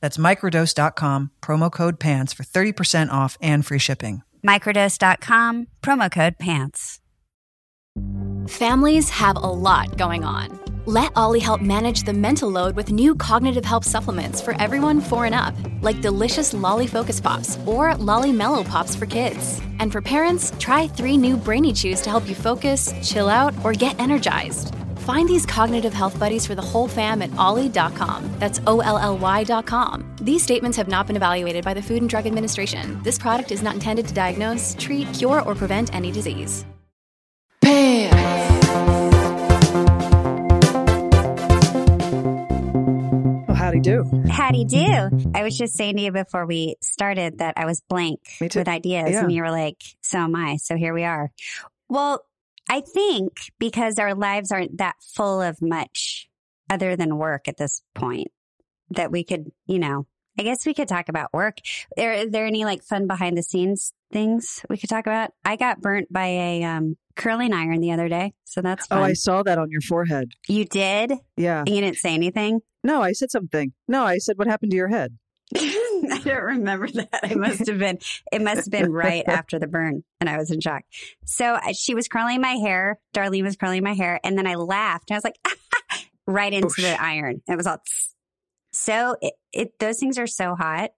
That's microdose.com, promo code PANTS for 30% off and free shipping. Microdose.com, promo code PANTS. Families have a lot going on. Let OLLY help manage the mental load with new cognitive help supplements for everyone four and up, like delicious Lolly Focus Pops or Lolly Mellow Pops for kids. And for parents, try three new Brainy Chews to help you focus, chill out, or get energized. Find these cognitive health buddies for the whole fam at olly.com. That's O L L Y.com. These statements have not been evaluated by the Food and Drug Administration. This product is not intended to diagnose, treat, cure, or prevent any disease. Oh, howdy do. Howdy do. I was just saying to you before we started that I was blank with ideas, Yeah. and you were like, so am I. So here we are. Well, I think because our lives aren't that full of much other than work at this point, that we could, you know, I guess we could talk about work. Are, are there any like fun behind the scenes things we could talk about? I got burnt by a um, curling iron the other day, so that's Oh. I saw that on your forehead. you did? Yeah. And you didn't say anything? No, I said something. No, I said, what happened to your head? I don't remember that. It must have been, it must have been right after the burn and I was in shock. So she was curling my hair. Darlene was curling my hair. And then I laughed. And I was like, right into Oosh. the iron. It was all, tss. so it, it, those things are so hot.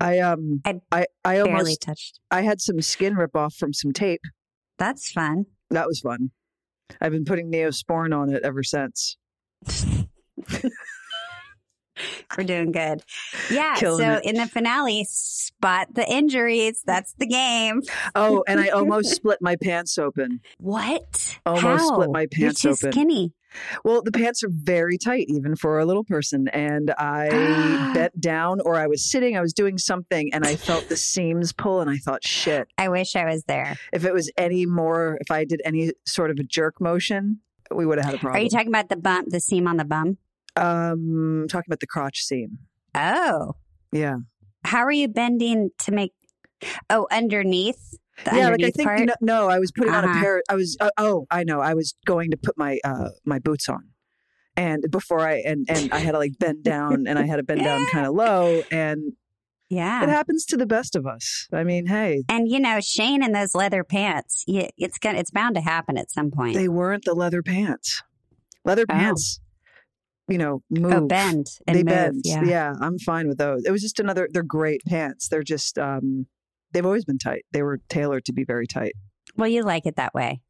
I um I I I Barely almost touched. I had some skin rip off from some tape. That's fun. That was fun. I've been putting Neosporin on it ever since. We're doing good. Yeah. Killing so it. in the finale, spot the injuries. That's the game. Oh, and I almost split my pants open. What? Almost split How? my You're pants too open. skinny. Well, the pants are very tight, even for a little person. And I bent down, or I was sitting, I was doing something, and I felt the seams pull, and I thought, shit, I wish I was there. if it was any more, if I did any sort of a jerk motion, we would have had a problem. Are you talking about the bump, the seam on the bum? Um, talking about the crotch seam. Oh, Yeah. how are you bending to make? Oh, underneath the yeah, like I think part. no, no, I was putting on a Uh-huh. pair. I was uh, oh, I know. I was going to put my uh my boots on, and before I and and I had to like bend down, and I had to bend down kind of low, and yeah. it happens to the best of us. I mean, hey, and you know Shane in those leather pants. You, it's gonna, it's bound to happen at some point. they weren't the leather pants. Leather Oh. pants, you know, move. oh, bend and they move. bend. Yeah. I'm fine with those. It was just another. They're great pants. They're just um, they've always been tight. They were tailored to be very tight. Well, you like it that way,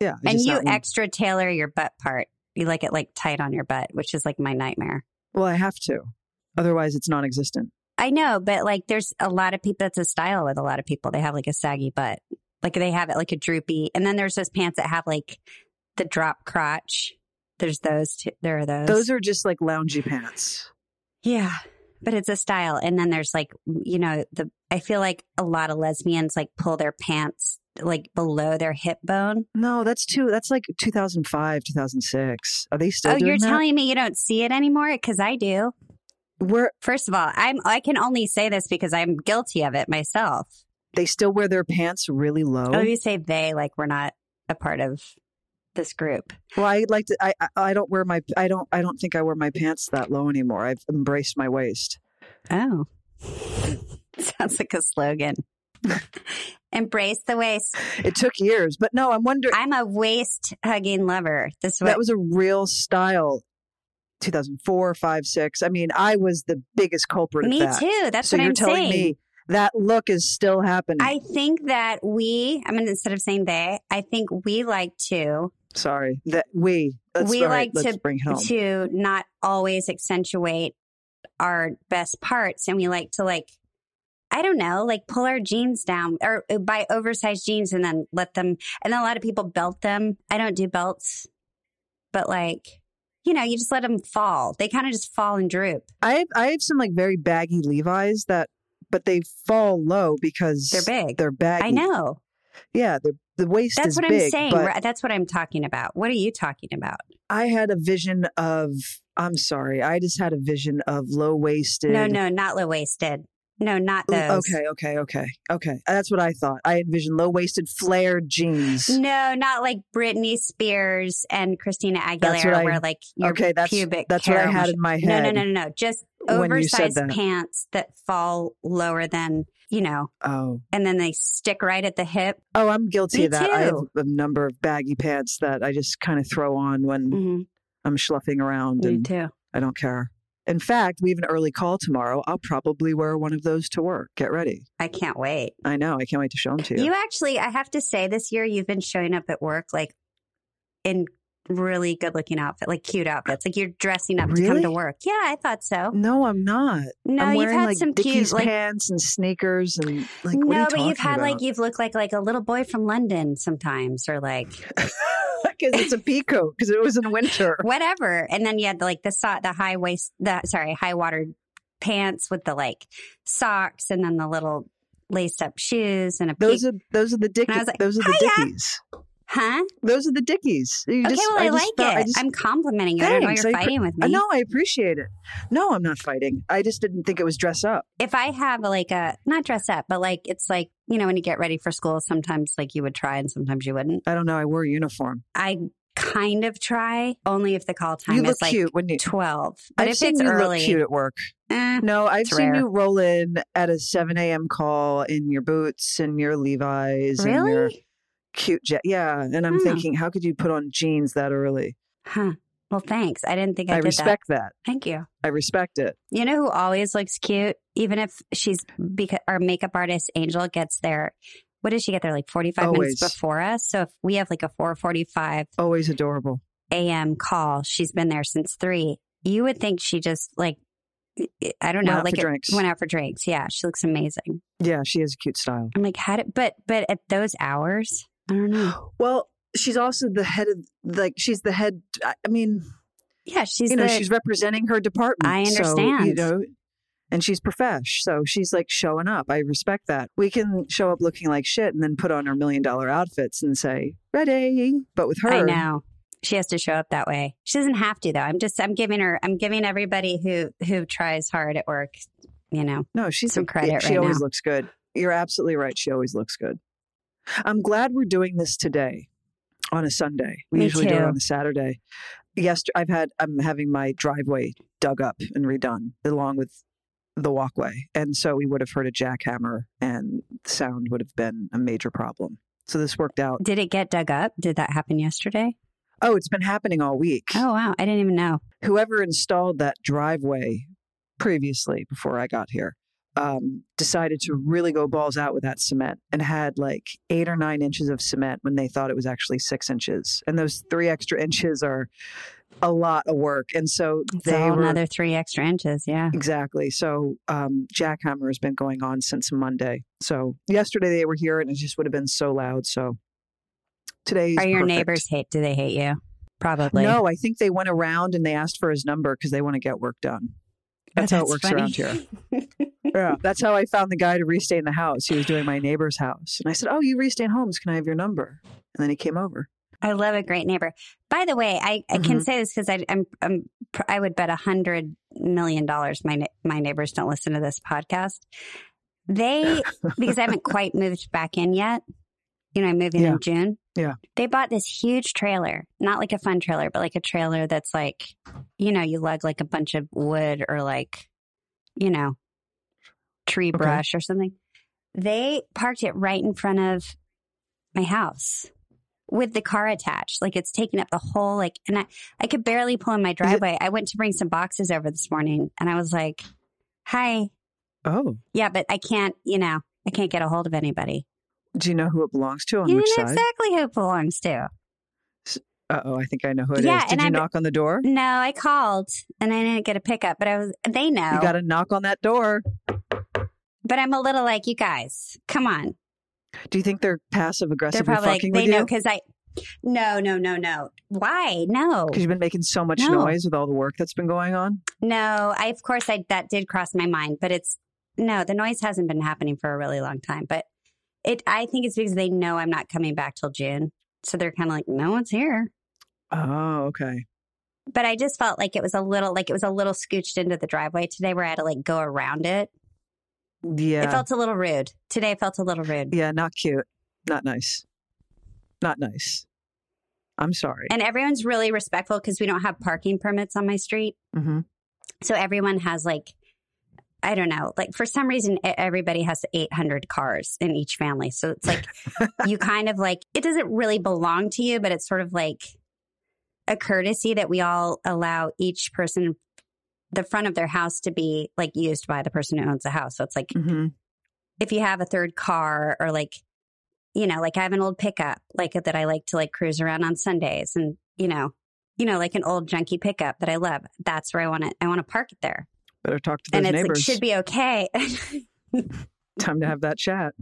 Yeah, I and you extra tailor your butt part. You like it like tight on your butt, which is like my nightmare. Well, I have to. Otherwise, it's non-existent. I know, but like there's a lot of people. That's a style with a lot of people. They have like a saggy butt, like they have it like a droopy, and then there's those pants that have like the drop crotch. There's those. Too. There are those. Those are just like loungy pants. Yeah, but it's a style. And then there's like, you know, the I feel like a lot of lesbians like pull their pants like below their hip bone. No, that's too. That's like 2005, 2006. Are they still? oh, you're that? telling me you don't see it anymore? Because I do. We're First of all, I'm I can only say this because I'm guilty of it myself. they still wear their pants really low. Oh, you say they like we're not a part of this group. Well, I like to. I I- don't wear my. I don't. I don't think I wear my pants that low anymore. I've embraced my waist. Oh, sounds like a slogan. Embrace the waist. It took years, but no. I'm wondering. I'm a waist hugging lover. This what that was a real style. 2004, 5, 6. I mean, I was the biggest culprit me of that. too. That's so what you're I'm telling saying. me That look is still happening. I think that we, I mean, instead of saying they, I think we like to, Sorry, that we. We right, like to, bring home. to not always accentuate our best parts. And we like to like, I don't know, like pull our jeans down or uh, buy oversized jeans and then let them, and then a lot of people belt them. I don't do belts, but like, you know, you just let them fall. They kind of just fall and droop. I have I have some like very baggy Levi's that, but they fall low because They're big. They're baggy. I know. Yeah, the the waist That's what big. I'm saying. Right? That's what I'm talking about. What are you talking about? I had a vision of. I'm sorry. I just had a vision of low waisted. No, no, not low waisted. No, not those. Okay, okay, okay, okay. That's what I thought. I envisioned low waisted flared jeans. No, not like Britney Spears and Christina Aguilera, I- where like your okay, that's pubic that's what I had in my head. no, no, no, no. Just you said oversized that. pants that fall lower than you know, Oh, and then they stick right at the hip. oh, I'm guilty Me of that. I have a number of baggy pants that I just kind of throw on when Mm-hmm. I'm schluffing around, Me and too. I don't care. In fact, we have an early call tomorrow. I'll probably wear one of those to work. Get ready. I can't wait. I know. I can't wait to show them to you. You actually, I have to say, this year you've been showing up at work like in really good looking outfit, like cute outfits. Like you're dressing up to come to work. Yeah, I thought so. no, I'm not. No, I'm you've wearing had like some Dickies cute, like pants and sneakers and like. no, but you've had like you've looked like like a little boy from London sometimes, or like because it's a peacoat because it was in winter. whatever. And then you had like the so- the high waist, the sorry, high watered pants with the like socks, and then the little laced up shoes and a Those peak- are those are the Dickies. like, those are the oh, "Hiya." Dickies. Huh? Those are the Dickies. You Okay, just- well, I, just like felt- it. I just- I'm complimenting you. I don't know you're I fighting with I me. know. I appreciate it. No, I'm not fighting. I just didn't think it was dress up. if I have like a not dress up, but like it's like you know when you get ready for school, sometimes like you would try and sometimes you wouldn't. I don't know. I wore a uniform. I kind of try only if the call time you look is like cute when you. twelve. But I've if it's you early, look cute at work. eh, No, I've seen rare. you roll in at a 7 a.m. call in your boots and your Levi's and your really? Cute jet. Yeah, and I'm Hmm. thinking, how could you put on jeans that early? Huh. Well, thanks. I didn't think I, I, did that. respect that. Thank you. I respect it. You know who always looks cute, even if she's because our makeup artist Angel gets there. What does she get there like forty five minutes before us? So if we have like a four forty five Always adorable. a.m. call, she's been there since three. You would think she just like I don't know, like it- went out for drinks. Yeah, she looks amazing. Yeah, she has a cute style. I'm like, how did but but at those hours, I don't know. Well, she's also the head of like she's the head. I I mean, Yeah, she's you know, the, she's representing her department. I So, you understand. know, and she's profesh, so she's like showing up. I respect that. We can show up looking like shit and then put on our million dollar outfits and say ready. But with her, I know. She has to show up that way. She doesn't have to though. I'm just I'm giving her I'm giving everybody who who tries hard at work, you know. no, she's some a- credit She right always now. looks good. You're absolutely right. She always looks good. I'm glad we're doing this today on a Sunday. We Me usually do it on a Saturday. Yesterday, I've had I'm having my driveway dug up and redone along with the walkway, and so we would have heard a jackhammer, and sound would have been a major problem. So this worked out. Did it get dug up? Did that happen yesterday? Oh, it's been happening all week. Oh wow, I didn't even know. whoever installed that driveway previously before I got here um, decided to really go balls out with that cement and had like eight or nine inches of cement when they thought it was actually six inches. And those three extra inches are a lot of work. And so It's they were another three extra inches. Yeah. exactly. So um, jackhammer has been going on since Monday. So yesterday they were here and it just would have been so loud. So today Are your neighbors hate? Do they hate you? Probably. No, I think they went around and they asked for his number because they want to get work done. That's, how it works around here. Yeah, that's how I found the guy to restain the house. He was doing my neighbor's house, and I said, "Oh, you restain homes? Can I have your number?" And then he came over. I love a great neighbor. By the way, I, I can Mhm. say this because I'm, I'm I would bet a hundred million dollars my my neighbors don't listen to this podcast. They because I haven't quite moved back in yet. You know, I'm moving Yeah. in June. Yeah. They bought this huge trailer, not like a fun trailer, but like a trailer that's like, you know, you lug like a bunch of wood or like, you know, tree Okay. brush or something. They parked it right in front of my house with the car attached. Like it's taking up the whole like and I, I could barely pull in my driveway. I went to bring some boxes over this morning and I was like, Hi. Oh, Yeah, but I can't, you know, I can't get a hold of anybody. Do you know who it belongs to on you which know side? exactly who it belongs to. Uh oh, I think I know who it is. Yeah, Did you I'm- knock on the door? No, I called and I didn't get a pickup, but I was, they know. You got to knock on that door. but I'm a little like, you guys, come on. Do you think they're passive aggressive? They're probably like, fucking they with know because I, no, no, no, no. Why? No. Because you've been making so much No. noise with all the work that's been going on. No, I, of course, I, that did cross my mind, but it's, no, the noise hasn't been happening for a really long time, but it, I think it's because they know I'm not coming back till June. So they're kind of like, no one's here. Oh, okay. But I just felt like it was a little, like it was a little scooched into the driveway today where I had to like go around it. Yeah. It felt a little rude. Today it felt a little rude. yeah, not cute. Not nice. Not nice. I'm sorry. And everyone's really respectful because we don't have parking permits on my street. hmm So everyone has like, I don't know, like for some reason, everybody has 800 cars in each family. So it's like, you kind of like, it doesn't really belong to you, but it's sort of like a courtesy that we all allow each person the front of their house to be like used by the person who owns the house. So it's like, hmm if you have a third car or like, you know, like I have an old pickup, like that I like to like cruise around on Sundays and, you know, you know, like an old junky pickup that I love. That's where I want to, I want to park it there. Better talk to those And it's neighbors. like, should be okay. Time to have that chat.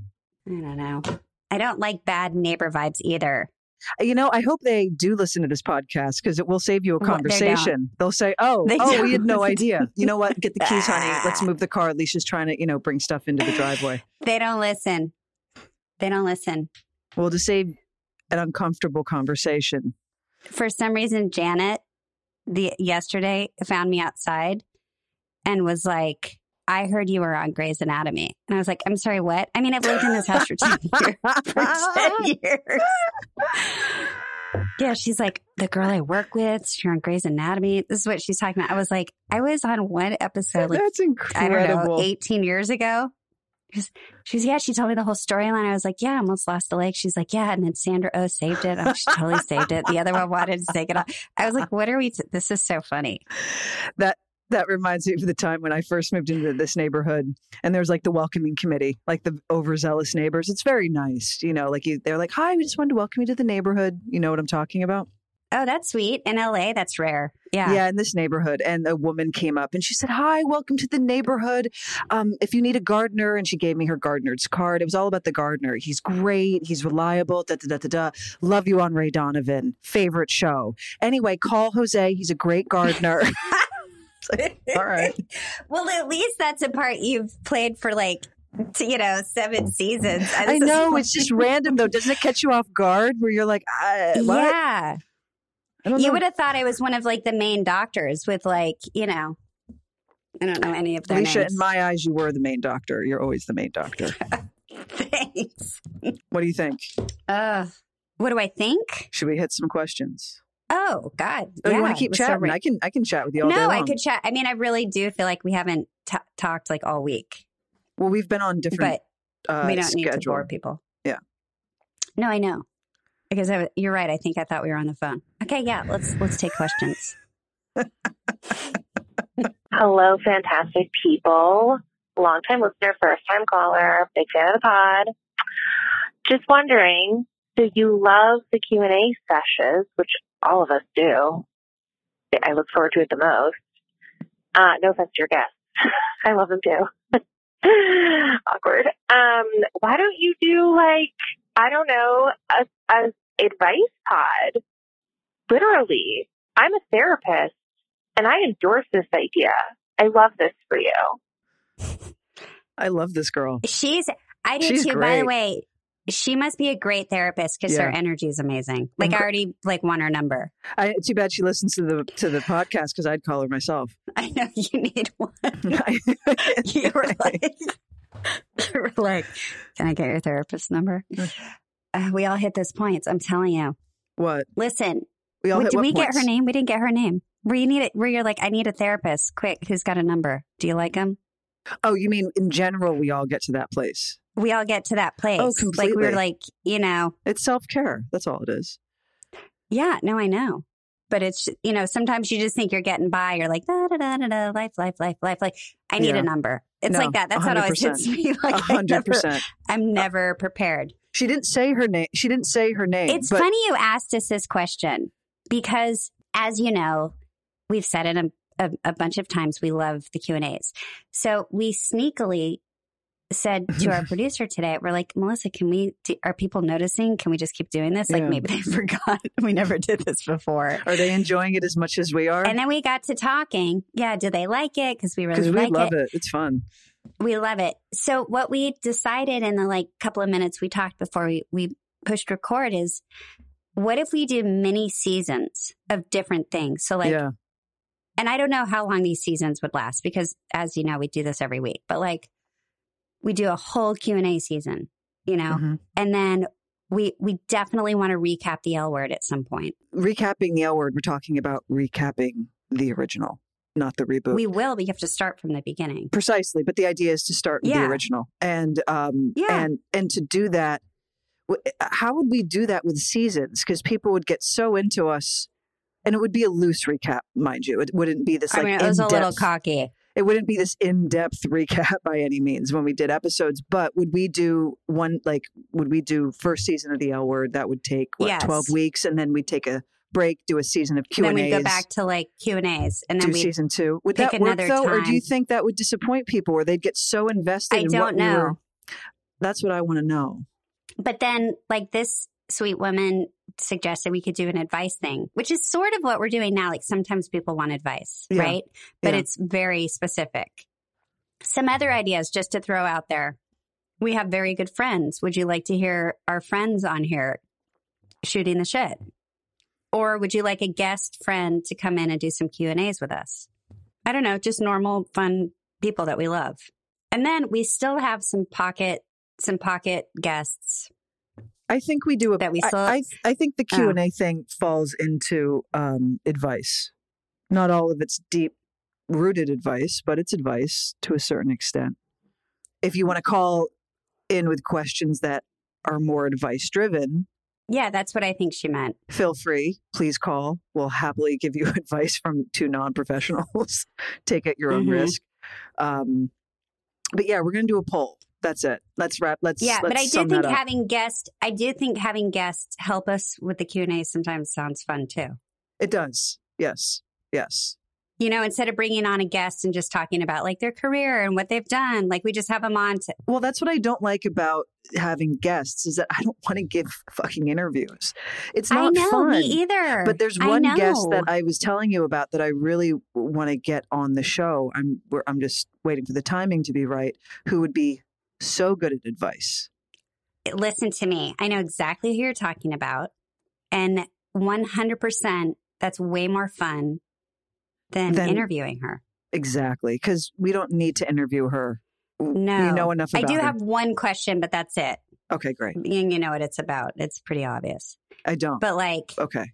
I don't know. I don't like bad neighbor vibes either. You know, I hope they do listen to this podcast because it will save you a Well, conversation. They'll say, "Oh, They oh, we had no idea." You know what? Get the keys, honey. Let's move the car. Alicia's trying to, you know, bring stuff into the driveway. They don't listen. They don't listen. Well, to save an uncomfortable conversation. For some reason, Janet, the yesterday found me outside and was like, I heard you were on Grey's Anatomy. And I was like, I'm sorry, what? I mean, I've lived in this house for 10 years. For 10 years. Yeah, she's like, the girl I work with, she's on Grey's Anatomy. This is what she's talking about. I was like, I was on one episode, like, That's I incredible. don't know, 18 years ago. She's, she's, yeah, she told me the whole storyline. I was like, yeah, I almost lost a leg. She's like, yeah. And then Sandra Oh saved it. Oh, she totally saved it. The other one wanted to take it off. I was like, what are we, t- this is so funny. that that reminds me of the time when I first moved into this neighborhood, and there was like the welcoming committee, like the overzealous neighbors. It's very nice, you know. Like you, they're like, "Hi, we just wanted to welcome you to the neighborhood." You know what I'm talking about? Oh, that's sweet. In LA, that's rare. Yeah. Yeah, in this neighborhood. And a woman came up and she said, Hi, welcome to the neighborhood. Um, if you need a gardener, and she gave me her gardener's card. It was all about the gardener. He's great. He's reliable. Da, da, da, da, da. Love you on Ray Donovan. Favorite show. Anyway, call Jose. He's a great gardener. All right. well, at least that's a part you've played for like, you know, seven seasons. I know. It's just random, though. Doesn't it catch you off guard where you're like, uh, what? Yeah. I You know. would have thought I was one of like the main doctors with like, you know, I don't know any of their Alicia, names. in my eyes, you were the main doctor. You're always the main doctor. Thanks. What do you think? Uh, what do I think? Should we hit some questions? Oh God! Oh, yeah, you want to keep it was so chatting? ra- I can. I can chat with you all day no. I could chat. I mean, I really do feel like we haven't t- talked like all week, Well, we've been on different. but uh, we don't need to bore people. Yeah. No, I know. Because I, w- you're right. I think I thought we were on the phone. Okay, yeah. Let's let's take questions. Hello, fantastic people. Long time listener, first time caller, big fan of the pod. Just wondering, do you love the Q&A sessions, which all of us do? I look forward to it the most. Uh, no offense to your guests. I love them too. Awkward. Um, why don't you do like, I don't know, a, a advice pod? Literally. I'm a therapist and I endorse this idea. I love this for you. I love this girl. She's. I do She's too. By the way, she must be a great therapist because her energy is amazing. Like I already like won her number. I, too bad she listens to the to the podcast because I'd call her myself. I know you need one. you were like, you were like, can I get your therapist number? Uh, we all hit those points. I'm telling you. what? Listen, We all hit did what we get her name? We didn't get her name. Where you need it? Where you're like, I need a therapist. Quick, who's got a number? Do you like him? Oh, you mean in general? We all get to that place. We all get to that oh, place. Oh, completely. Like we were like, you know, It's self care. That's all it is. yeah, no, I know. But it's you know, sometimes you just think you're getting by. You're like da da da da da, life, life, life, life. Like I need Yeah. a number. It's No, like that. That's how it always 100%. hits me. Like hundred percent. I'm uh, never prepared. She didn't say her name. She didn't say her name. It's but funny you asked us this question because, as you know, we've said it a, a, a bunch of times. We love the Q and A's. So we sneakily said to our producer today, "We're like, Melissa, can we? Do, are people noticing? Can we just keep doing this? Like Yeah. maybe they forgot we never did this before." Are they enjoying it as much as we are? And then we got to talking. Yeah, do they like it? Because we really Because we like love it. it. It's fun. We love it. So what we decided in the like couple of minutes we talked before we, we pushed record is what if we do mini seasons of different things? So like, yeah. and I don't know how long these seasons would last because as you know, we do this every week, but like we do a whole Q and A season, you know, Mhm. and then we, we definitely want to recap the L word at some point. Recapping the L word, we're talking about recapping the original, not the reboot. We will, but you have to start from the beginning. Precisely, but the idea is to start with the original, and um, Yeah. and and to do that, how would we do that with seasons? Because people would get so into us, and it would be a loose recap, mind you. It wouldn't be this I like mean, it was a little cocky. It wouldn't be this in-depth recap by any means when we did episodes but would we do one like would we do first season of the l word? That would take what Yes. 12 weeks and then we'd take a break do a season of q and then we go back to like Q and A's and then we season two. Would that work another though or do you think that would disappoint people or they'd get so invested I in don't what we know. were that's what i want to know. But then, like this sweet woman suggested we could do an advice thing, which is sort of what we're doing now. Like sometimes people want advice, Yeah. right? But Yeah. it's very specific. Some other ideas just to throw out there. We have very good friends. Would you like to hear our friends on here shooting the shit? Or would you like a guest friend to come in and do some Q&As with us? I don't know, just normal fun people that we love. And then we still have some pocket some pocket guests i think we do a That we I- I, I think the Oh. q&a thing falls into um advice. Not all of it's deep rooted advice but it's advice to a certain extent. If you want to call in with questions that are more advice driven Yeah, that's what I think she meant. feel free. Please call. We'll happily give you advice from two non-professionals. Take at your own Mhm. risk. Um but yeah we're gonna do a poll that's it let's wrap let's Yeah, but let's I do think having guests, I do think having guests help us with the Q and A sometimes sounds fun too. it does yes yes You know, instead of bringing on a guest and just talking about like their career and what they've done, like we just have them on. To, Well, that's what I don't like about having guests is that I don't want to give fucking interviews. It's I not know fun. me either. But there's one guest that I was telling you about that I really want to get on the show. I'm we're, I'm just waiting for the timing to be right. Who would be so good at advice? listen to me. I know exactly who you're talking about, and 100 percent that's way more fun than interviewing her. Exactly, because we don't need to interview her. No, we know enough I do her. have one question, but that's it. Okay, great. You you know what it's about. It's pretty obvious. I don't. But like, okay,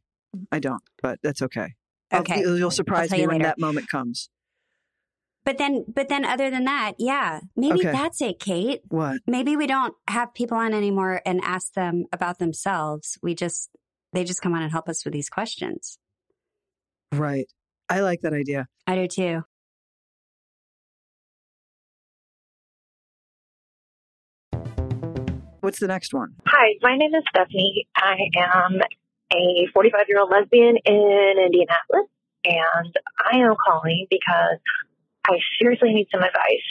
I don't. But that's okay. Okay. you'll, you'll surprise tell me you when later. that moment comes. But then, but then, other than that, yeah, maybe Okay. that's it, Kate. What? Maybe we don't have people on anymore and ask them about themselves. We just, they just come on and help us with these questions. Right. I like that idea. I do too. What's the next one? Hi, my name is Stephanie. I am a 45 year old lesbian in Indianapolis, and I am calling because I seriously need some advice.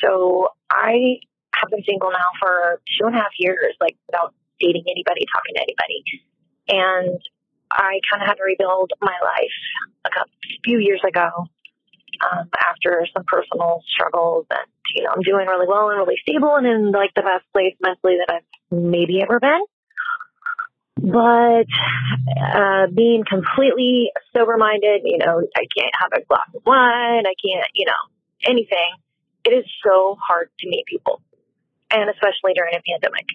So I have been single now for two and a half years, like without dating anybody, talking to anybody. And I kind of had to rebuild my life like a few years ago um, after some personal struggles. And, you know, I'm doing really well and really stable and in like the best place mentally that I've maybe ever been. But uh, being completely sober minded, you know, I can't have a glass of wine, I can't, you know, anything. It is so hard to meet people, and especially during a pandemic.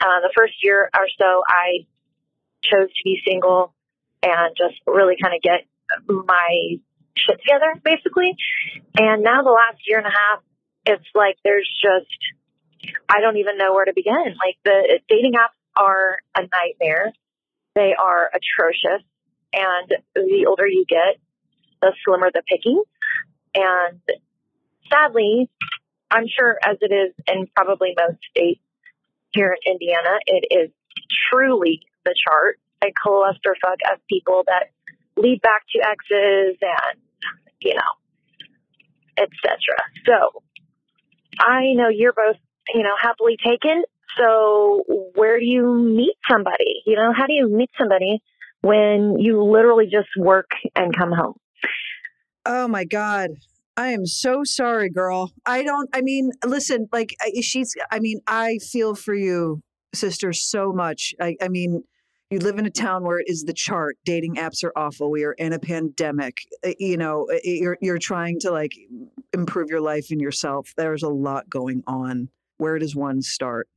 Uh, the first year or so, I chose to be single and just really kind of get my shit together, basically. And now the last year and a half, it's like there's just I don't even know where to begin. Like the dating apps are a nightmare. They are atrocious. And the older you get, the slimmer the picking. And sadly, I'm sure as it is in probably most states here in Indiana, it is truly the chart, a clusterfuck of people that lead back to exes and, you know, etc. So I know you're both, you know, happily taken. So where do you meet somebody? You know, how do you meet somebody when you literally just work and come home? Oh my God. I am so sorry, girl. I don't, I mean, listen, like she's, I mean, I feel for you, sister, so much. I, I mean, you live in a town where it is the chart. Dating apps are awful. We are in a pandemic. You know, you're you're trying to like improve your life and yourself. There's a lot going on. Where does one start?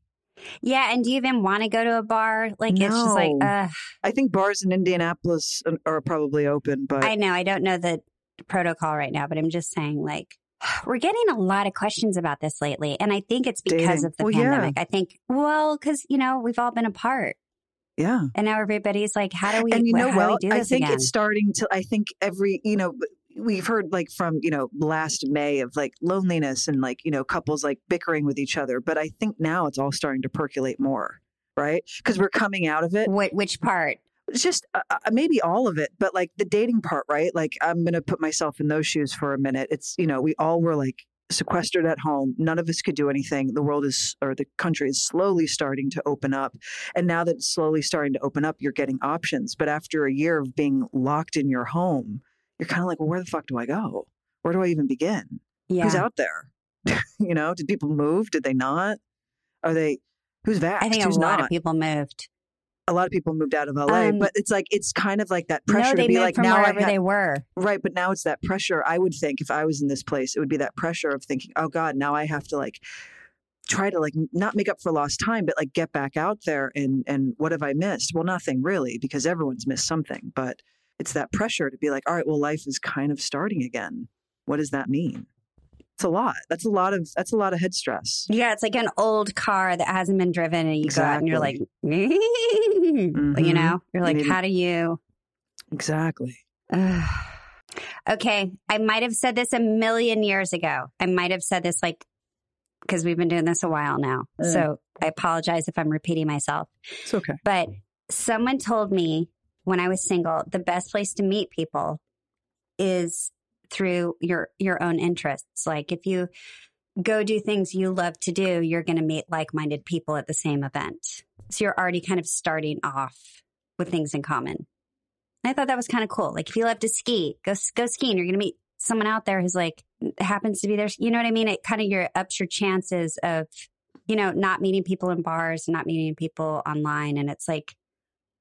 Yeah, and do you even want to go to a bar? Like no. it's just like, uh I think bars in Indianapolis are probably open, but I know I don't know the protocol right now, but I'm just saying, like, we're getting a lot of questions about this lately, and I think it's because Dating. of the well, pandemic. Yeah. I think, well, because you know we've all been apart. Yeah. And now everybody's like, how do we? And you know, well, I think again? it's starting to. I think every, you know, we've heard like from you know last May of like loneliness and like you know couples like bickering with each other, but I think now it's all starting to percolate more, right? Because we're coming out of it. What, which part? It's just uh, uh, maybe all of it, but like the dating part, right? Like I'm going to put myself in those shoes for a minute. It's you know we all were like sequestered at home. None of us could do anything. The world is, or the country is slowly starting to open up. And now that it's slowly starting to open up, you're getting options. But after a year of being locked in your home, you're kind of like, well, where the fuck do I go? Where do I even begin? Yeah. Who's out there? you know, did people move? Did they not? Are they, who's vaxxed? I think who's a lot not? of people moved a lot of people moved out of LA, um, but it's like it's kind of like that pressure no, to be like now wherever they were. Right, but now it's that pressure. I would think if I was in this place, it would be that pressure of thinking, "Oh God, now I have to like try to like not make up for lost time, but like get back out there and and what have I missed? Well, nothing really, because everyone's missed something. But it's that pressure to be like, all right, well, life is kind of starting again. What does that mean? It's a lot. That's a lot of that's a lot of head stress. Yeah, it's like an old car that hasn't been driven, and you exactly. go out and you're like, mm-hmm. you know, you're like, how do you? Exactly. okay, I might have said this a million years ago. I might have said this like because we've been doing this a while now. Mm. So I apologize if I'm repeating myself. It's okay. But someone told me when I was single, the best place to meet people is through your your own interests. Like if you go do things you love to do, you're going to meet like-minded people at the same event. So you're already kind of starting off with things in common. I thought that was kind of cool. Like if you love to ski, go go skiing. You're going to meet someone out there who's like happens to be there. You know what I mean? It kind of your ups your chances of you know not meeting people in bars, not meeting people online, and it's like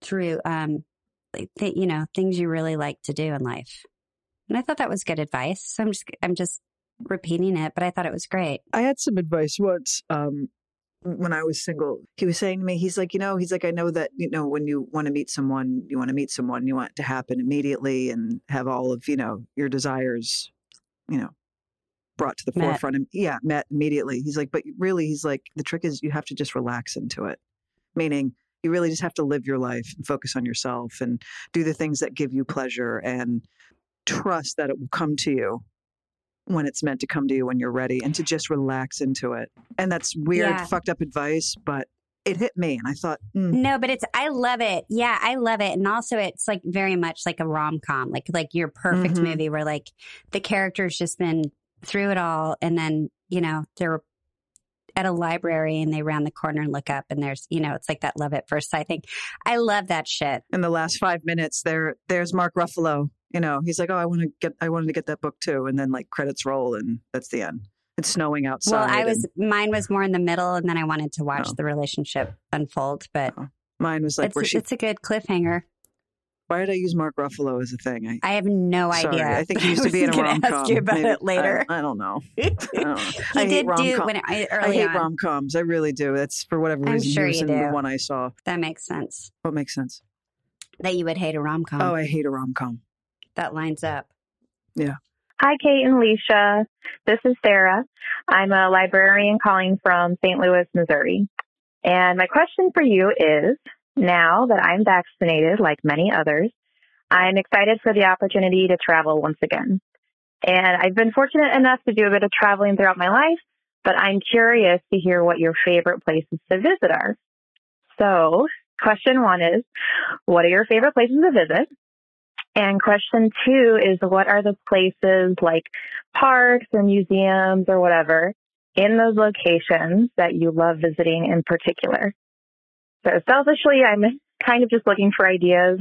through um, th- you know things you really like to do in life. And I thought that was good advice. So I'm just I'm just repeating it, but I thought it was great. I had some advice once um, when I was single. He was saying to me, he's like, you know, he's like, I know that, you know, when you want to meet someone, you want to meet someone, you want it to happen immediately and have all of, you know, your desires, you know, brought to the met. forefront. And yeah, met immediately. He's like, but really, he's like, the trick is you have to just relax into it. Meaning, you really just have to live your life and focus on yourself and do the things that give you pleasure and trust that it will come to you when it's meant to come to you when you're ready and to just relax into it. And that's weird, yeah. fucked up advice, but it hit me and I thought, mm. no, but it's, I love it. Yeah, I love it. And also it's like very much like a rom com, like, like your perfect mm-hmm. movie where like the character's just been through it all. And then, you know, they're at a library and they round the corner and look up and there's, you know, it's like that love at first sight thing. I love that shit. In the last five minutes, there, there's Mark Ruffalo you know, he's like, "Oh, I want to get, I wanted to get that book too," and then like credits roll, and that's the end. It's snowing outside. Well, I was and, mine was more in the middle, and then I wanted to watch oh. the relationship unfold. But oh. mine was like, it's, she, it's a good cliffhanger. Why did I use Mark Ruffalo as a thing? I, I have no sorry, idea. I think he used to be in a rom com. Ask you about Maybe. it later. I, I don't know. I, don't know. I did do when I, I hate rom coms. I really do. That's for whatever reason. I'm sure you do. The one I saw. That makes sense. What makes sense? That you would hate a rom com. Oh, I hate a rom com that lines up. Yeah. Hi, Kate and Leisha. This is Sarah. I'm a librarian calling from St. Louis, Missouri. And my question for you is now that I'm vaccinated, like many others, I'm excited for the opportunity to travel once again. And I've been fortunate enough to do a bit of traveling throughout my life, but I'm curious to hear what your favorite places to visit are. So, question one is, what are your favorite places to visit? And question two is, what are the places like parks or museums or whatever in those locations that you love visiting in particular? So selfishly, I'm kind of just looking for ideas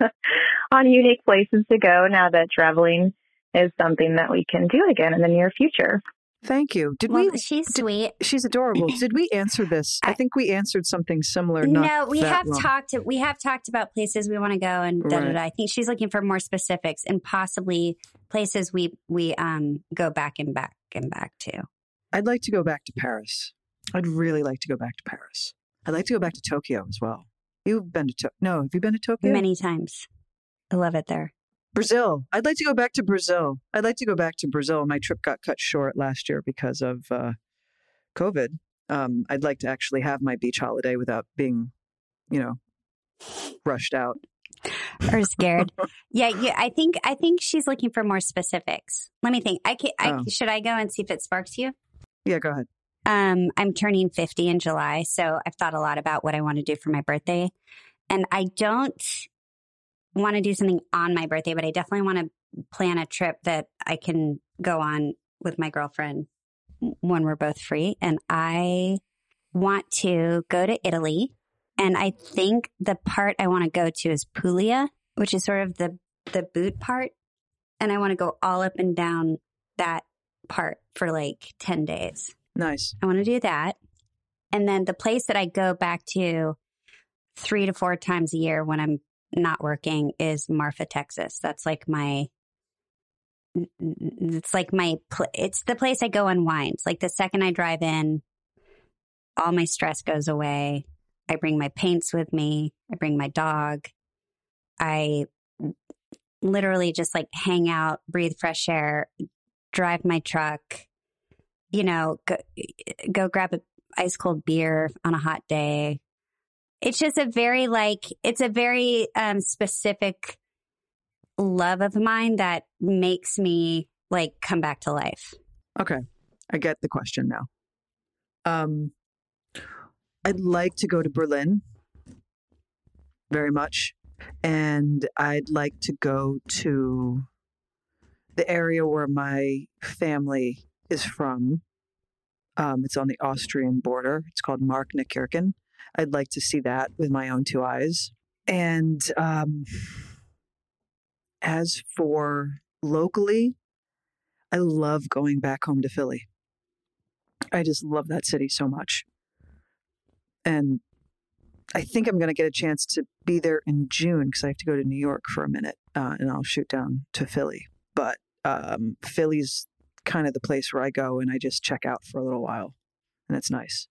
on unique places to go now that traveling is something that we can do again in the near future. Thank you. Did well, we? she's did- sweet. She's adorable. Did we answer this? I, I- think we answered something similar. Not No, we that have long. talked. We have talked about places we want to go, and da, da, da. I think she's looking for more specifics and possibly places we we um go back and back and back to. I'd like to go back to Paris. I'd really like to go back to Paris. I'd like to go back to Tokyo as well. You've been to Tokyo? No, have you been to Tokyo? Many times. I love it there. Brazil. I'd like to go back to Brazil. I'd like to go back to Brazil. My trip got cut short last year because of uh, COVID. Um, I'd like to actually have my beach holiday without being, you know, rushed out. Or scared. yeah, yeah. I think I think she's looking for more specifics. Let me think. I can. I, Oh. Should I go and see if it sparks you? Yeah, go ahead. Um, I'm turning 50 in July, so I've thought a lot about what I want to do for my birthday. And I don't want to do something on my birthday, but I definitely want to plan a trip that I can go on with my girlfriend when we're both free. And I want to go to Italy. And I think the part I want to go to is Puglia, which is sort of the the boot part. And I want to go all up and down that part for like 10 days. Nice. I want to do that. And then the place that I go back to three to four times a year when I'm not working is Marfa, Texas. That's like my, it's like my, it's the place I go unwind. It's like the second I drive in, all my stress goes away. I bring my paints with me. I bring my dog. I literally just like hang out, breathe fresh air, drive my truck, you know, go, go grab a ice cold beer on a hot day. It's just a very like it's a very um specific love of mine that makes me like come back to life. Okay. I get the question now. Um, I'd like to go to Berlin very much. And I'd like to go to the area where my family is from. Um, it's on the Austrian border. It's called Markneukirchen. I'd like to see that with my own two eyes. And um, as for locally, I love going back home to Philly. I just love that city so much. And I think I'm going to get a chance to be there in June because I have to go to New York for a minute uh, and I'll shoot down to Philly. But um, Philly's kind of the place where I go and I just check out for a little while. And it's nice.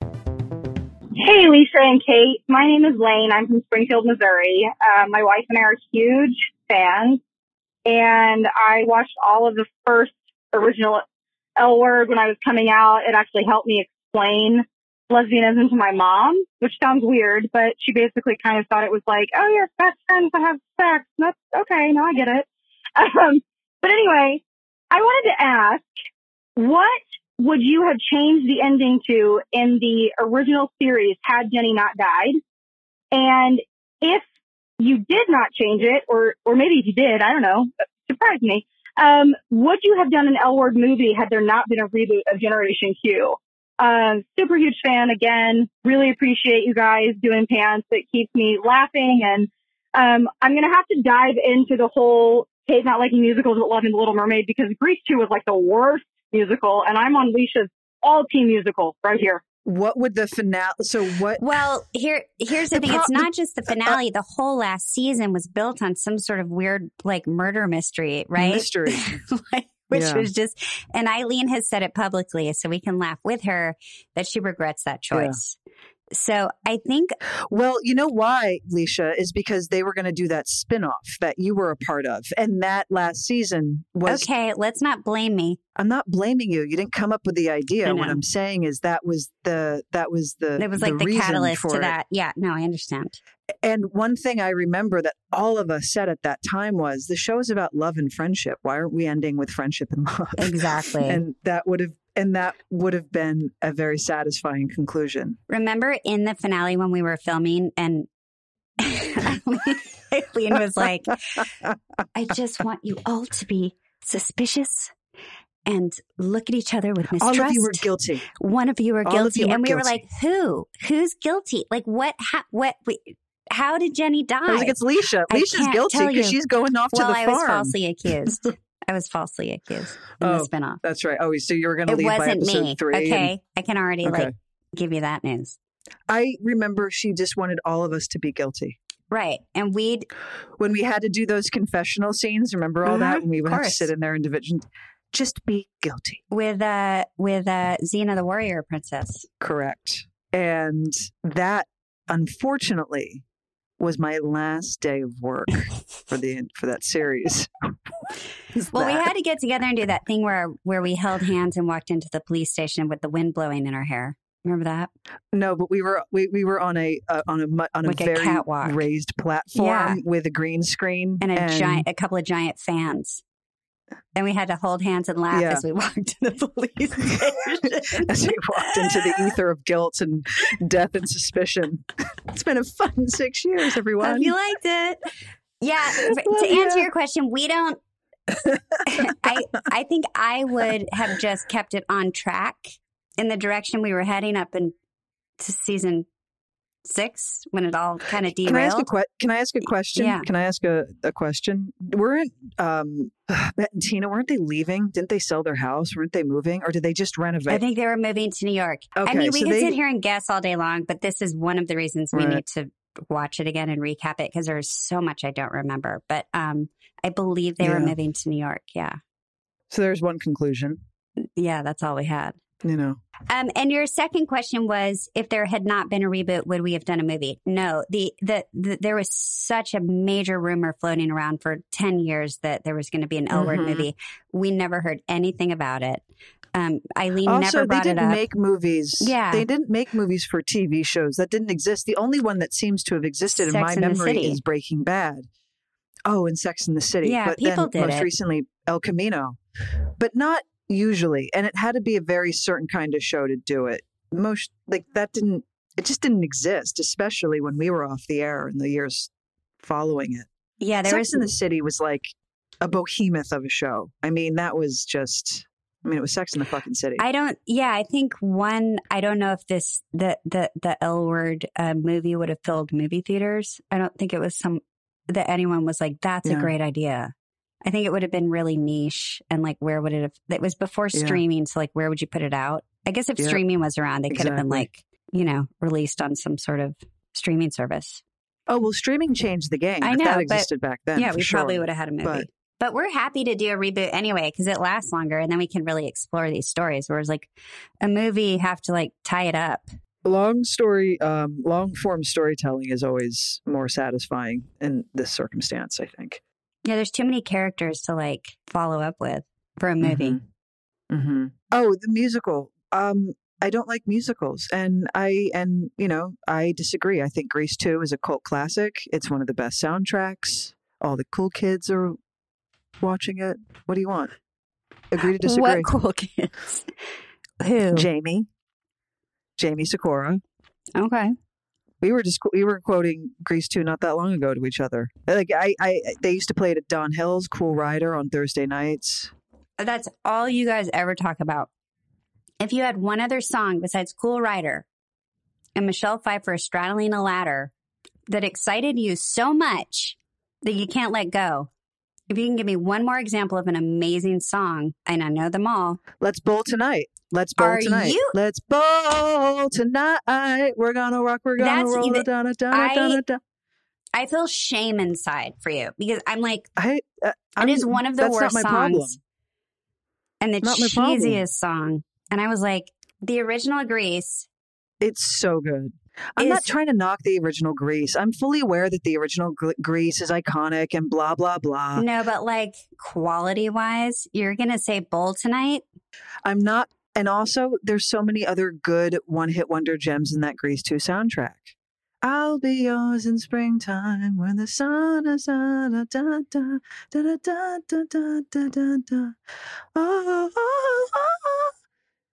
Hey, Lisa and Kate. My name is Lane. I'm from Springfield, Missouri. Uh, my wife and I are huge fans, and I watched all of the first original L Word when I was coming out. It actually helped me explain lesbianism to my mom, which sounds weird, but she basically kind of thought it was like, oh, you're best friends that have sex. That's okay. Now I get it. Um, but anyway, I wanted to ask, what would you have changed the ending to in the original series had Jenny not died? And if you did not change it, or or maybe if you did, I don't know, surprise me. Um, would you have done an L word movie had there not been a reboot of Generation Q? Um, super huge fan again. Really appreciate you guys doing pants. It keeps me laughing, and um, I'm gonna have to dive into the whole Kate not liking musicals but loving The Little Mermaid because Grease 2 was like the worst musical, and I'm on Leisha's all team musical right here. What would the finale? So what? Well, here here's the, The thing. it's not just the finale. the whole last season was built on some sort of weird like murder mystery, right? Mystery. like, which Yeah. was just and Ilene has said it publicly, so we can laugh with her that she regrets that Yeah. So I think Well, you know why, Leisha, is because they were going to do that spin-off that you were a part of. And that last season was okay, let's not blame me. I'm not blaming you. You didn't come up with the idea. What. I'm saying is that was the that was the It was like the, reason catalyst for to it. that. Yeah, no, I understand. And one thing I remember that all of us said at that time was the show is about love and friendship. Why aren't we ending with friendship and love? Exactly. and that would have and that would have been a very satisfying conclusion. Remember in the finale when we were filming and Ilene was like, I just want you all to be suspicious and look at each other with mistrust. All of you were guilty. One of you were all guilty. you were and we were like, who? Who's guilty? Like what? Ha- what? How did Jenny die? I was like, it's Leisha. I Leisha's guilty because she's going off well, to the I farm. was falsely accused. I was falsely accused in Oh, the spinoff. That's right. Oh, so you were going to leave by episode me. three. and- Okay. I can already Okay. like give you that news. I remember she just wanted all of us to be guilty. Right. And we'd When we had to do those confessional scenes, remember all that? Mhm, When we would have to sit in there and division, just be guilty. with uh with uh Xena the warrior princess. Correct. And that, unfortunately, was my last day of work for the for that series. Is Well, we had to get together and do that thing where where we held hands and walked into the police station with the wind blowing in our hair. Remember that? no, but we were we, we were on a uh, on a on a Like a very catwalk. raised platform Yeah. with a green screen And a giant a couple of giant fans. And we had to hold hands and laugh Yeah. as we walked to the police station. as we walked into the ether of guilt and death and suspicion. It's been a fun six years, everyone. Hope you liked it. Yeah. Love to answer ya. your question, we don't. I I think I would have just kept it on track in the direction we were heading up in to season six when it all kind of Can I ask a derailed. que- Can I ask a question? Yeah. Can I ask a, a question? Weren't um, Matt and Tina weren't they leaving? Didn't they sell their house? Weren't they moving, or did they just renovate? I think they were moving to New York. I Okay, mean, we so could they- sit here and guess all day long, but this is one of the reasons we Right. need to watch it again and recap it because there's so much I don't remember. But um, I believe they were moving to New York. Yeah, so there's one conclusion. yeah, that's all we had. You know, Um, and your second question was if there had not been a reboot, would we have done a movie? No. The, the, the there was such a major rumor floating around for ten years that there was going to be an L word Mhm. movie. We never heard anything about it. Um, Ilene also never they brought it didn't up. make movies. Yeah. they didn't make movies for TV shows. That didn't exist. The only one that seems to have existed in my the memory is Breaking Bad. Oh, and Sex in the City. Yeah, but people then did most it. recently El Camino, but not usually. And it had to be a very certain kind of show to do it. Most like that didn't. It just didn't exist, especially when we were off the air in the years following it. yeah, there Sex was in the City was like a behemoth of a show. I mean, that was just. I mean, it was Sex in the fucking City. I don't. Yeah, I think one. I don't know if this the the the L word uh, movie would have filled movie theaters. I don't think it was some that anyone was like, "That's Yeah. a great idea." I think it would have been really niche and like, where would it have? It was before Yeah. streaming, so like, where would you put it out? I guess if Yeah. streaming was around, they could have been like, you know, released on some sort of streaming service. Oh well, streaming changed the game. I if know, that existed back then. yeah, we sure. probably would have had a movie. But- But, we're happy to do a reboot anyway because it lasts longer, and then we can really explore these stories. Whereas like a movie, you have to like tie it up. Long story, um, long form storytelling is always more satisfying in this circumstance. I think. Yeah, there's too many characters to like follow up with for a movie. hmm Oh, the musical. Um, I don't like musicals, and I and you know I disagree. I think Grease Two is a cult classic. It's one of the best soundtracks. All the cool kids are watching it. What do you want? Agree to disagree. What cool kids? Who? Jamie, Jamie Sikora. Okay. We were just we were quoting Grease 2 not that long ago to each other. Like I, I they used to play it at Don Hill's Cool Rider on Thursday nights. That's all you guys ever talk about. If you had one other song besides Cool Rider and Michelle Pfeiffer straddling a ladder that excited you so much that you can't let go, if you can give me one more example of an amazing song, and I know them all, Let's bowl tonight. Let's bowl Are tonight. you- Let's bowl tonight. We're gonna rock. We're gonna That's roll. even- I- Donna, Donna. I feel shame inside for you because I'm like, I, uh, it I'm- is one of the worst my problem. songs and the Not cheesiest song. And I was like, the original Grease It's so good. I'm not trying to knock the original Grease. I'm fully aware that the original Gr- Grease is iconic and blah blah blah. No, but like quality wise, you're going to say bowl tonight. I'm not. And also, there's so many other good one-hit wonder gems in that Grease 2 soundtrack. I'll be yours in springtime when the sun is da da da da da da da da da da da. Oh, oh, oh.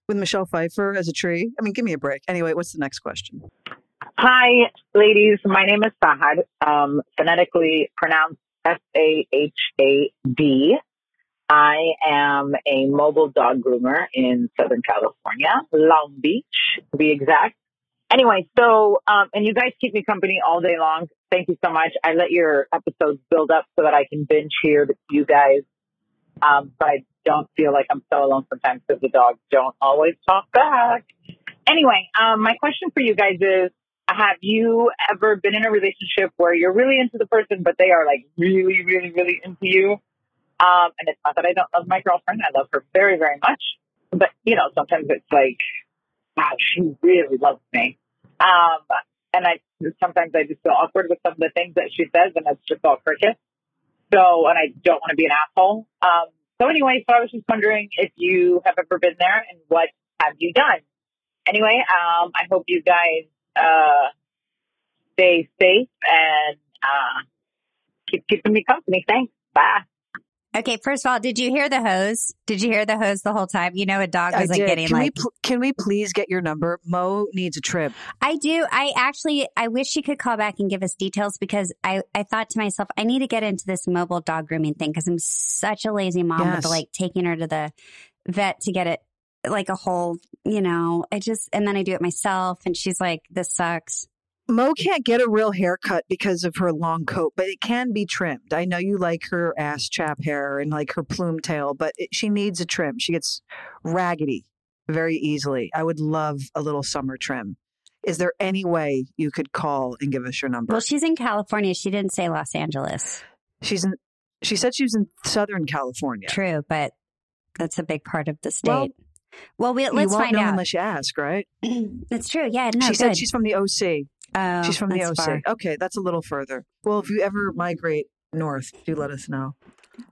With Michelle Pfeiffer as a tree. I mean, give me a break. Anyway, what's the next question? Hi, ladies. My name is Sahad, um, phonetically pronounced S A H A D. I am a mobile dog groomer in Southern California, Long Beach to be exact. Anyway, so, um, and you guys keep me company all day long. Thank you so much. I let your episodes build up so that I can binge here with you guys. Um, but I don't feel like I'm so alone sometimes because the dogs don't always talk back. Anyway, um, my question for you guys is, have you ever been in a relationship where you're really into the person, but they are like really, really, really into you? Um, and it's not that I don't love my girlfriend. I love her very, very much. But, you know, sometimes it's like, wow, she really loves me. Um, and I sometimes I just feel awkward with some of the things that she says, and it's just all cricket. So, and I don't want to be an asshole. Um, so anyway, so I was just wondering if you have ever been there and what have you done? Anyway, um, I hope you guys uh, stay safe and uh, keep keeping me company. Thanks. Bye. Okay, first of all, did you hear the hose? Did you hear the hose the whole time? You know, a dog I wasn't did. getting Can we like. pl- can we please get your number? Mo needs a trip. I do. I actually, I wish she could call back and give us details because I, I thought to myself, I need to get into this mobile dog grooming thing because I'm such a lazy mom with like taking her to the vet to get it like a whole, you know, I just, and then I do it myself. And she's like, this sucks. Mo can't get a real haircut because of her long coat, but it can be trimmed. I know you like her ass chap hair and like her plume tail, but it, she needs a trim. She gets raggedy very easily. I would love a little summer trim. Is there any way you could call and give us your number? Well, she's in California. She didn't say Los Angeles. She's in. She said she was in Southern California. True, but that's a big part of the state. Well, we, you let's won't find know out. unless you ask, right? That's true. Yeah, no, she good. said she's from the OC. Oh, She's from the OC. far. Okay, that's a little further. Well, if you ever migrate north, do let us know.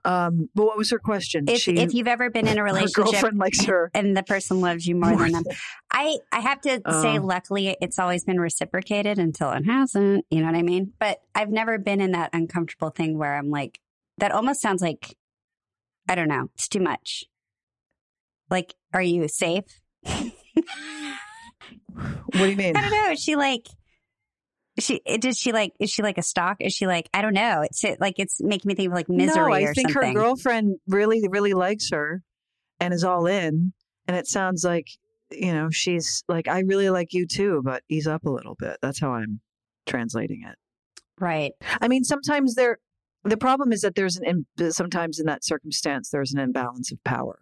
Um, but what was her question? If, she, if you've ever been in a relationship girlfriend likes her. and the person loves you more, More than them, I I have to say, Oh. luckily, it's always been reciprocated until it hasn't. You know what I mean? But I've never been in that uncomfortable thing where I'm like, that almost sounds like, I don't know, it's too much. Like, are you safe? What do you mean? I don't know. Is she like? Is she does she like? Is she like a stock Is she like? I don't know. It's like it's making me think of like misery no, I think something. her girlfriend really, really likes her and is all in. And it sounds like, you know, she's like, I really like you too, but ease up a little bit. That's how I'm translating it. right. I mean, sometimes there, the problem is that there's an, im- sometimes in that circumstance, there's an imbalance of power.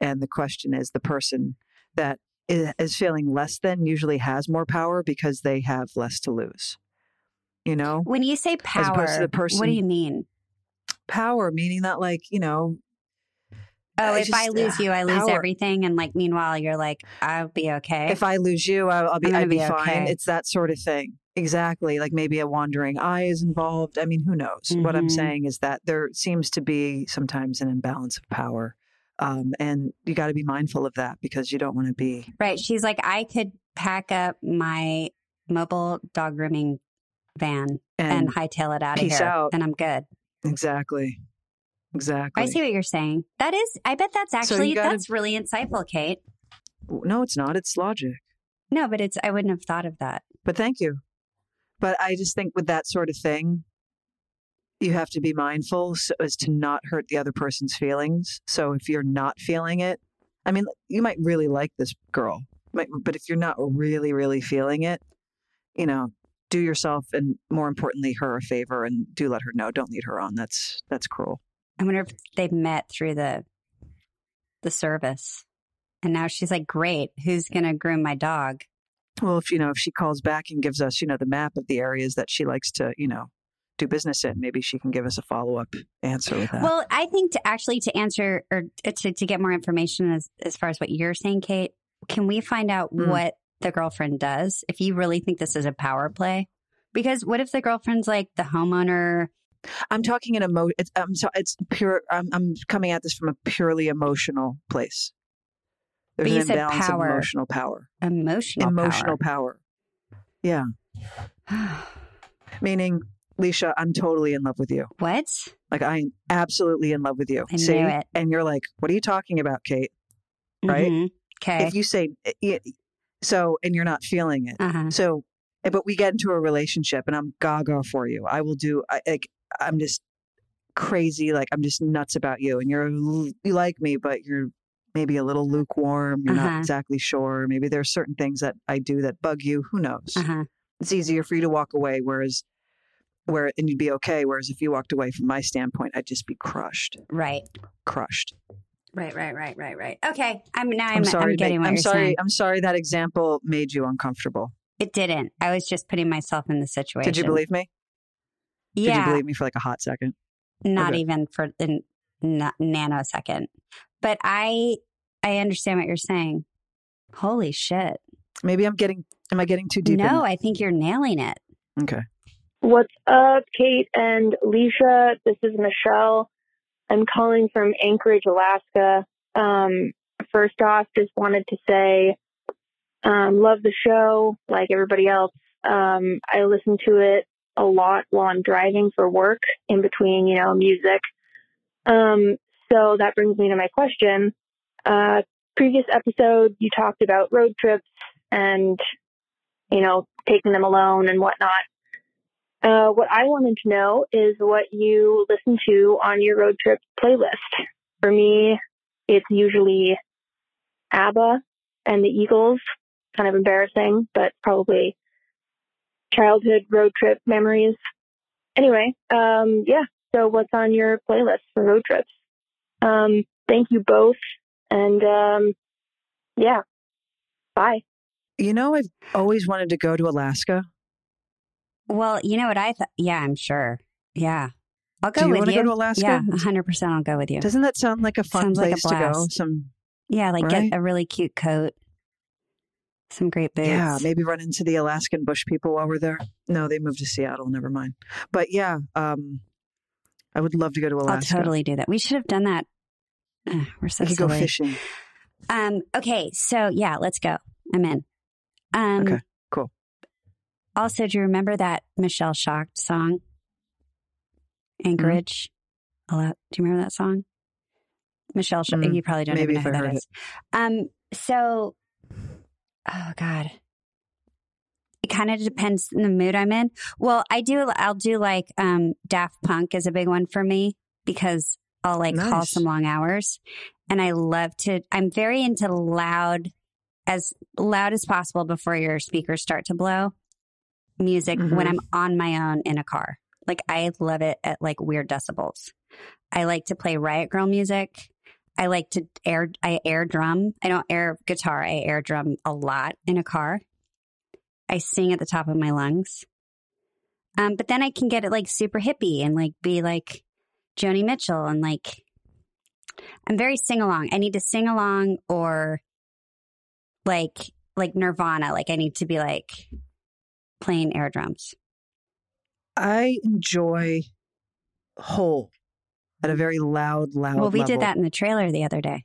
And the question is the person that is feeling less than usually has more power because they have less to lose. You know, When you say power, the what do you mean? power meaning that, like, you know, Oh, I if I just- lose you, I lose power. everything, and like meanwhile, you're like, I'll be okay. if I lose you, I'll, I'll be, I'm be, be fine. okay. It's that sort of thing. Exactly. Like maybe a wandering eye is involved. I mean, who knows? What I'm Mhm. saying is that there seems to be sometimes an imbalance of power. Um, and you got to be mindful of that because you don't want to be. right? She's like, I could pack up my mobile dog grooming van and, And, hightail it out of here, out. and I'm good. exactly. Exactly. I see what you're saying. That is, I bet that's So actually gotta- that's really insightful, Kate. No, it's not. It's logic. No, but it's I wouldn't have thought of that. But thank you. But I just think with that sort of thing, you have to be mindful so as to not hurt the other person's feelings. So if you're not feeling it, I mean, you might really like this girl, but if you're not really, really feeling it, you know, do yourself and more importantly, her a favor and do let her know. Don't lead her on. That's that's cruel. I wonder if they met through the the service, and now she's like, "Great, who's gonna groom my dog?" Well, if you know, if she calls back and gives us, you know, the map of the areas that she likes to, you know, do business in, maybe she can give us a follow up answer with that. Well, I think to actually to answer or to, to get more information as as far as what you're saying, Kate, can we find out Mm. what the girlfriend does, if you really think this is a power play, because what if the girlfriend's like the homeowner? I'm talking in emo. It's, I'm so it's pure. I'm, I'm coming at this from a purely emotional place. There's But you an said imbalance power. of emotional power. Emotional, emotional power. Yeah, meaning, Leisha, I'm totally in love with you. what? Like I'm absolutely in love with you. I See, knew it. and you're like, "What are you talking about, Kate?" Right? Mhm. Okay. If you say y- so, and you're not feeling it, uh-huh. so, eh, but we get into a relationship, and I'm gaga for you. I will do. I like. I'm just crazy. Like I'm just nuts about you, and you're you like me, but you're maybe a little lukewarm. You're Uh-huh. not exactly sure. Maybe there's certain things that I do that bug you. Who knows? Uh-huh. It's easier for you to walk away, whereas. Where and you'd be okay. Whereas if you walked away from my standpoint, I'd just be crushed, Right. crushed. Right, right, right, right, right. Okay. I'm now I'm, I'm sorry. I'm getting what I'm you're sorry. saying. I'm sorry that example made you uncomfortable. It didn't. I was just putting myself in the situation. Did you believe me? Did Yeah. you believe me for like a hot second? not even for the n- nanosecond. But I I understand what you're saying. Holy shit. Maybe I'm getting. Am I getting too deep? No? I think you're nailing it. Okay. What's up, Kate and Leisha? This is Michelle. I'm calling from Anchorage, Alaska. Um, first off, just wanted to say, um, love the show like everybody else. Um, I listen to it a lot while I'm driving for work in between, you know, music. Um, so that brings me to my question. Uh, previous episode, you talked about road trips and, you know, taking them alone and whatnot. Uh, what I wanted to know is what you listen to on your road trip playlist. For me, it's usually ABBA and the Eagles. Kind of embarrassing, but probably childhood road trip memories. Anyway, um, yeah. So what's on your playlist for road trips? Um, thank you both, and um, yeah, bye. You know, I've always wanted to go to Alaska. Well, you know what I thought? Yeah, I'm sure. Yeah. I'll go Do you with you. go to Alaska? Yeah, 100% I'll go with you. Doesn't that sound like a fun Sounds like a place to go? Some yeah, like right? get a really cute coat, some great boots. yeah, maybe run into the Alaskan bush people while we're there. No, they moved to Seattle. Never mind. But yeah, um, I would love to go to Alaska. I'll totally do that. We should have done that. We're so we could go fishing. Um, okay, so yeah, let's go. I'm in. Um, Okay, cool. Also, do you remember that Michelle Shocked song? Anchorage. A lot. Do you remember that song? Michelle, Shocked. Mm, you probably don't maybe even know who that. Um, so, oh God, it kind of depends on the mood I'm in. Well, I do. I'll do like um, Daft Punk is a big one for me because I'll like call some long hours, and I love to. I'm very into loud, as loud as possible before your speakers start to blow music when Mhm. I'm on my own in a car. Like I love it at like weird decibels. I like to play Riot Grrrl music. I like to air I air drum. I don't air guitar. I air drum a lot in a car. I sing at the top of my lungs. Um, but then I can get it like super hippie and like be like Joni Mitchell and like I'm very sing along. I need to sing along or like like Nirvana. Like I need to be like playing air drums. I enjoy whole at a very loud, loud. well, we level. did that in the trailer the other day.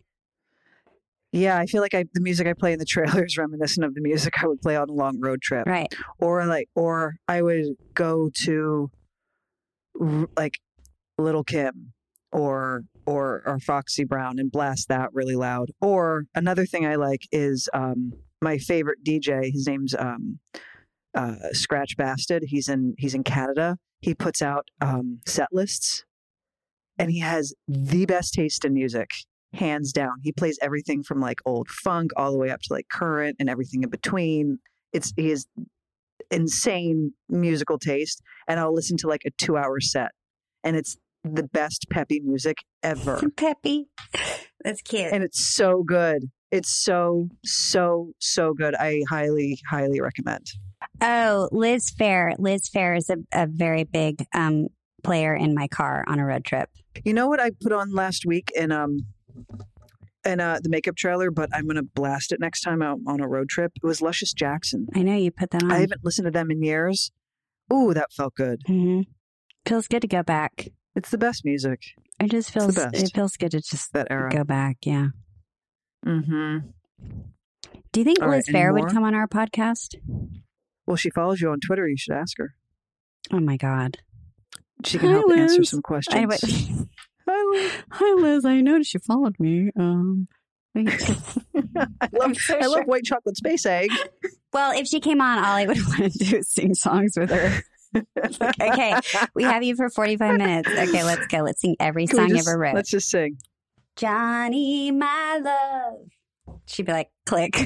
Yeah, I feel like I, the music I play in the trailer is reminiscent of the music I would play on a long road trip. Right. or like or i would go to like little kim or or or foxy brown and blast that really loud or another thing i like is um my favorite dj his name's um uh scratch bastid he's in he's in canada he puts out um set lists and he has the best taste in music hands down he plays everything from like old funk all the way up to like current and everything in between it's he is insane musical taste and I'll listen to like a two hour set and it's the best peppy music ever. Peppy. That's cute. And it's so good. It's so, so, so good. I highly, highly recommend. Oh, Liz Phair. Liz Phair is a, a very big um, player in my car on a road trip. You know what I put on last week in um and uh, the makeup trailer, but I'm gonna blast it next time out on a road trip. It was Luscious Jackson. I know you put that on. I haven't listened to them in years. Ooh, that felt good. hmm Feels good to go back. It's the best music. It just feels. It feels good to just That era. go back. Yeah. Mm-hmm. Do you think All right, Liz any Phair would come on our podcast? Well, she follows you on Twitter. You should ask her. Oh my god. She can Hi, help answer some questions. Anyway. Hi, Liz. Hi Liz, I noticed you followed me. Um. I love, so I love sure. white chocolate space egg. Well, if she came on, all I would want to do is sing songs with her. okay, we have you for 45 minutes. Okay, let's go. Let's sing every Can song just- ever wrote. Let's just sing. Johnny, my love. She'd be like, click.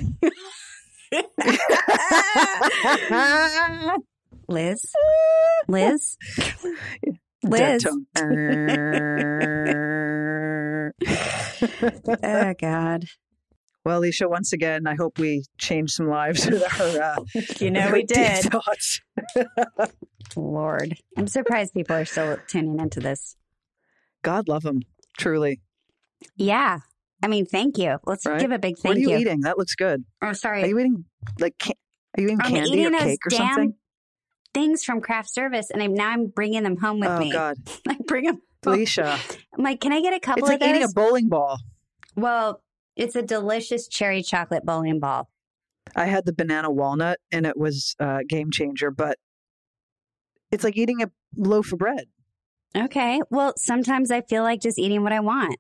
Liz? Liz? Liz? Oh, God. well, Alicia, once again, I hope we changed some lives with our. Uh, You know we did. Thoughts. Lord. I'm surprised people are still tuning into this. God love them, truly. Yeah. I mean, thank you. Let's Right? give a big thank you. what are you, you. eating? That looks good. Oh, sorry. Are you eating like? Can- are you eating I'm candy eating or cake or something? things from craft service, and I'm now I'm bringing them home with oh me. Oh God, I bring them. Alicia, I'm like, can I get a couple it's like of eating a bowling ball. well, it's a delicious cherry chocolate bowling ball. I had the banana walnut, and it was a game changer. But it's like eating a loaf of bread. Okay. Well, sometimes I feel like just eating what I want,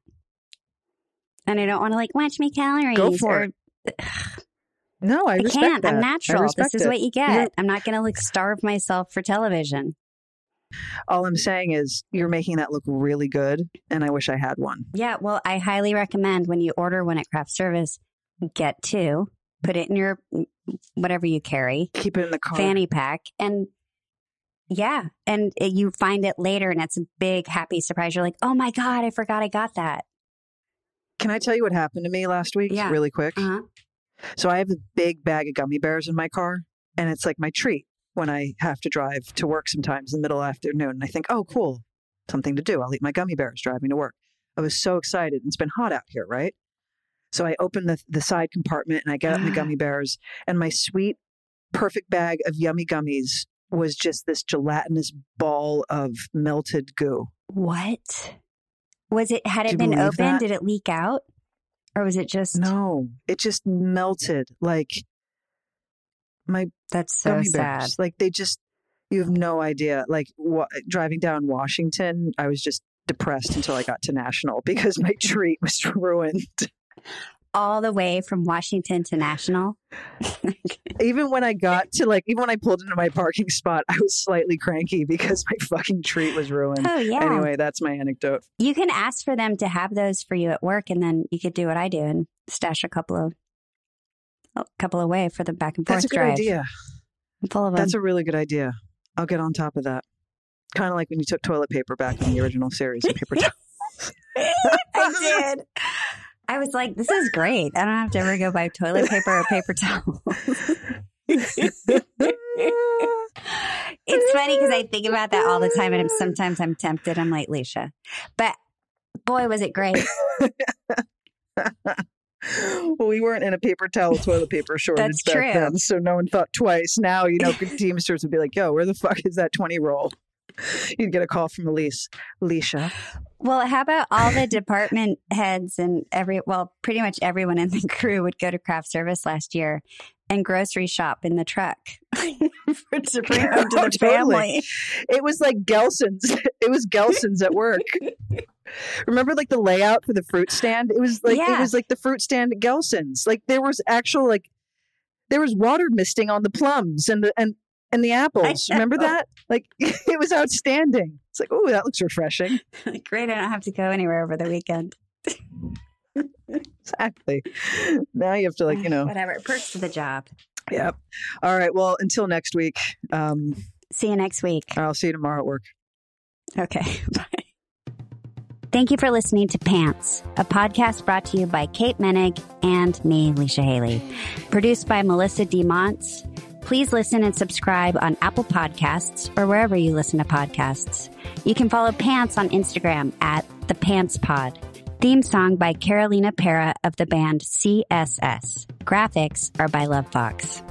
and I don't want to like watch my calories. Go for or, it. No, I, I respect can't. that. I'm natural. This is it. what you get. You're- I'm not going to like starve myself for television. All I'm saying is you're making that look really good, and I wish I had one. Yeah. Well, I highly recommend when you order one at craft service, get two, put it in your mm, whatever you carry, Keep it in the car. fanny pack, and yeah, and it, you find it later, and it's a big happy surprise. You're like, oh my god, I forgot I got that. Can I tell you what happened to me last week? Yeah. Really quick. Uh huh. So I have a big bag of gummy bears in my car, and it's like my treat when I have to drive to work sometimes in the middle of the afternoon. And I think, oh, cool, something to do. I'll eat my gummy bears driving to work. I was so excited. It's been hot out here, right? So I open the, the side compartment and I get out the gummy bears, and my sweet, perfect bag of yummy gummies was just this gelatinous ball of melted goo. What was it? Had it been open? that? Did it leak out, or was it just? No, it just melted like my That's so sad. bears. Like they just, you have no idea. Like wa- driving down Washington, I was just depressed until I got to National because my treat was ruined. All the way from Washington to National. even when I got to like, even when I pulled into my parking spot, I was slightly cranky because my fucking treat was ruined. Oh yeah. Anyway, that's my anecdote. You can ask for them to have those for you at work, and then you could do what I do and stash a couple of a couple away for the back and forth That's a good drive. idea. I'm full of them. That's a really good idea. I'll get on top of that. Kind of like when you took toilet paper back in the original series of paper towels. I did. I was like, this is great. I don't have to ever go buy toilet paper or paper towels. it's funny because I think about that all the time, and I'm, sometimes I'm tempted. I'm like, Leisha, but boy, was it great. well, we weren't in a paper towel toilet paper shortage back true. then, so no one thought twice. Now, you know, Teamsters would be like, "Yo, where the fuck is that twenty roll?" You'd get a call from Elise, Alicia. Well, how about all the department heads and every, well, pretty much everyone in the crew would go to craft service last year and grocery shop in the truck for, to bring home to Oh, the totally. family. It was like Gelson's. It was Gelson's at work. Remember, like the layout for the fruit stand? It was like it was like the fruit stand at Gelson's. Like there was actual like there was water misting on the plums and the and and the apples. Remember that? Like it was outstanding. It's like, oh, that looks refreshing. Great, I don't have to go anywhere over the weekend. Exactly. Now you have to like you know. Whatever, perks to the job. Yep. All right. Well, until next week. Um, See you next week. I'll see you tomorrow at work. Okay, bye. Thank you for listening to Pants, a podcast brought to you by Kate Moennig and me, Leisha Hailey. Produced by Melissa D. Please listen and subscribe on Apple Podcasts or wherever you listen to podcasts. You can follow Pants on Instagram at the Pants Pod. Theme song by Carolina Parra of the band CSS. Graphics are by Lovefoxxx.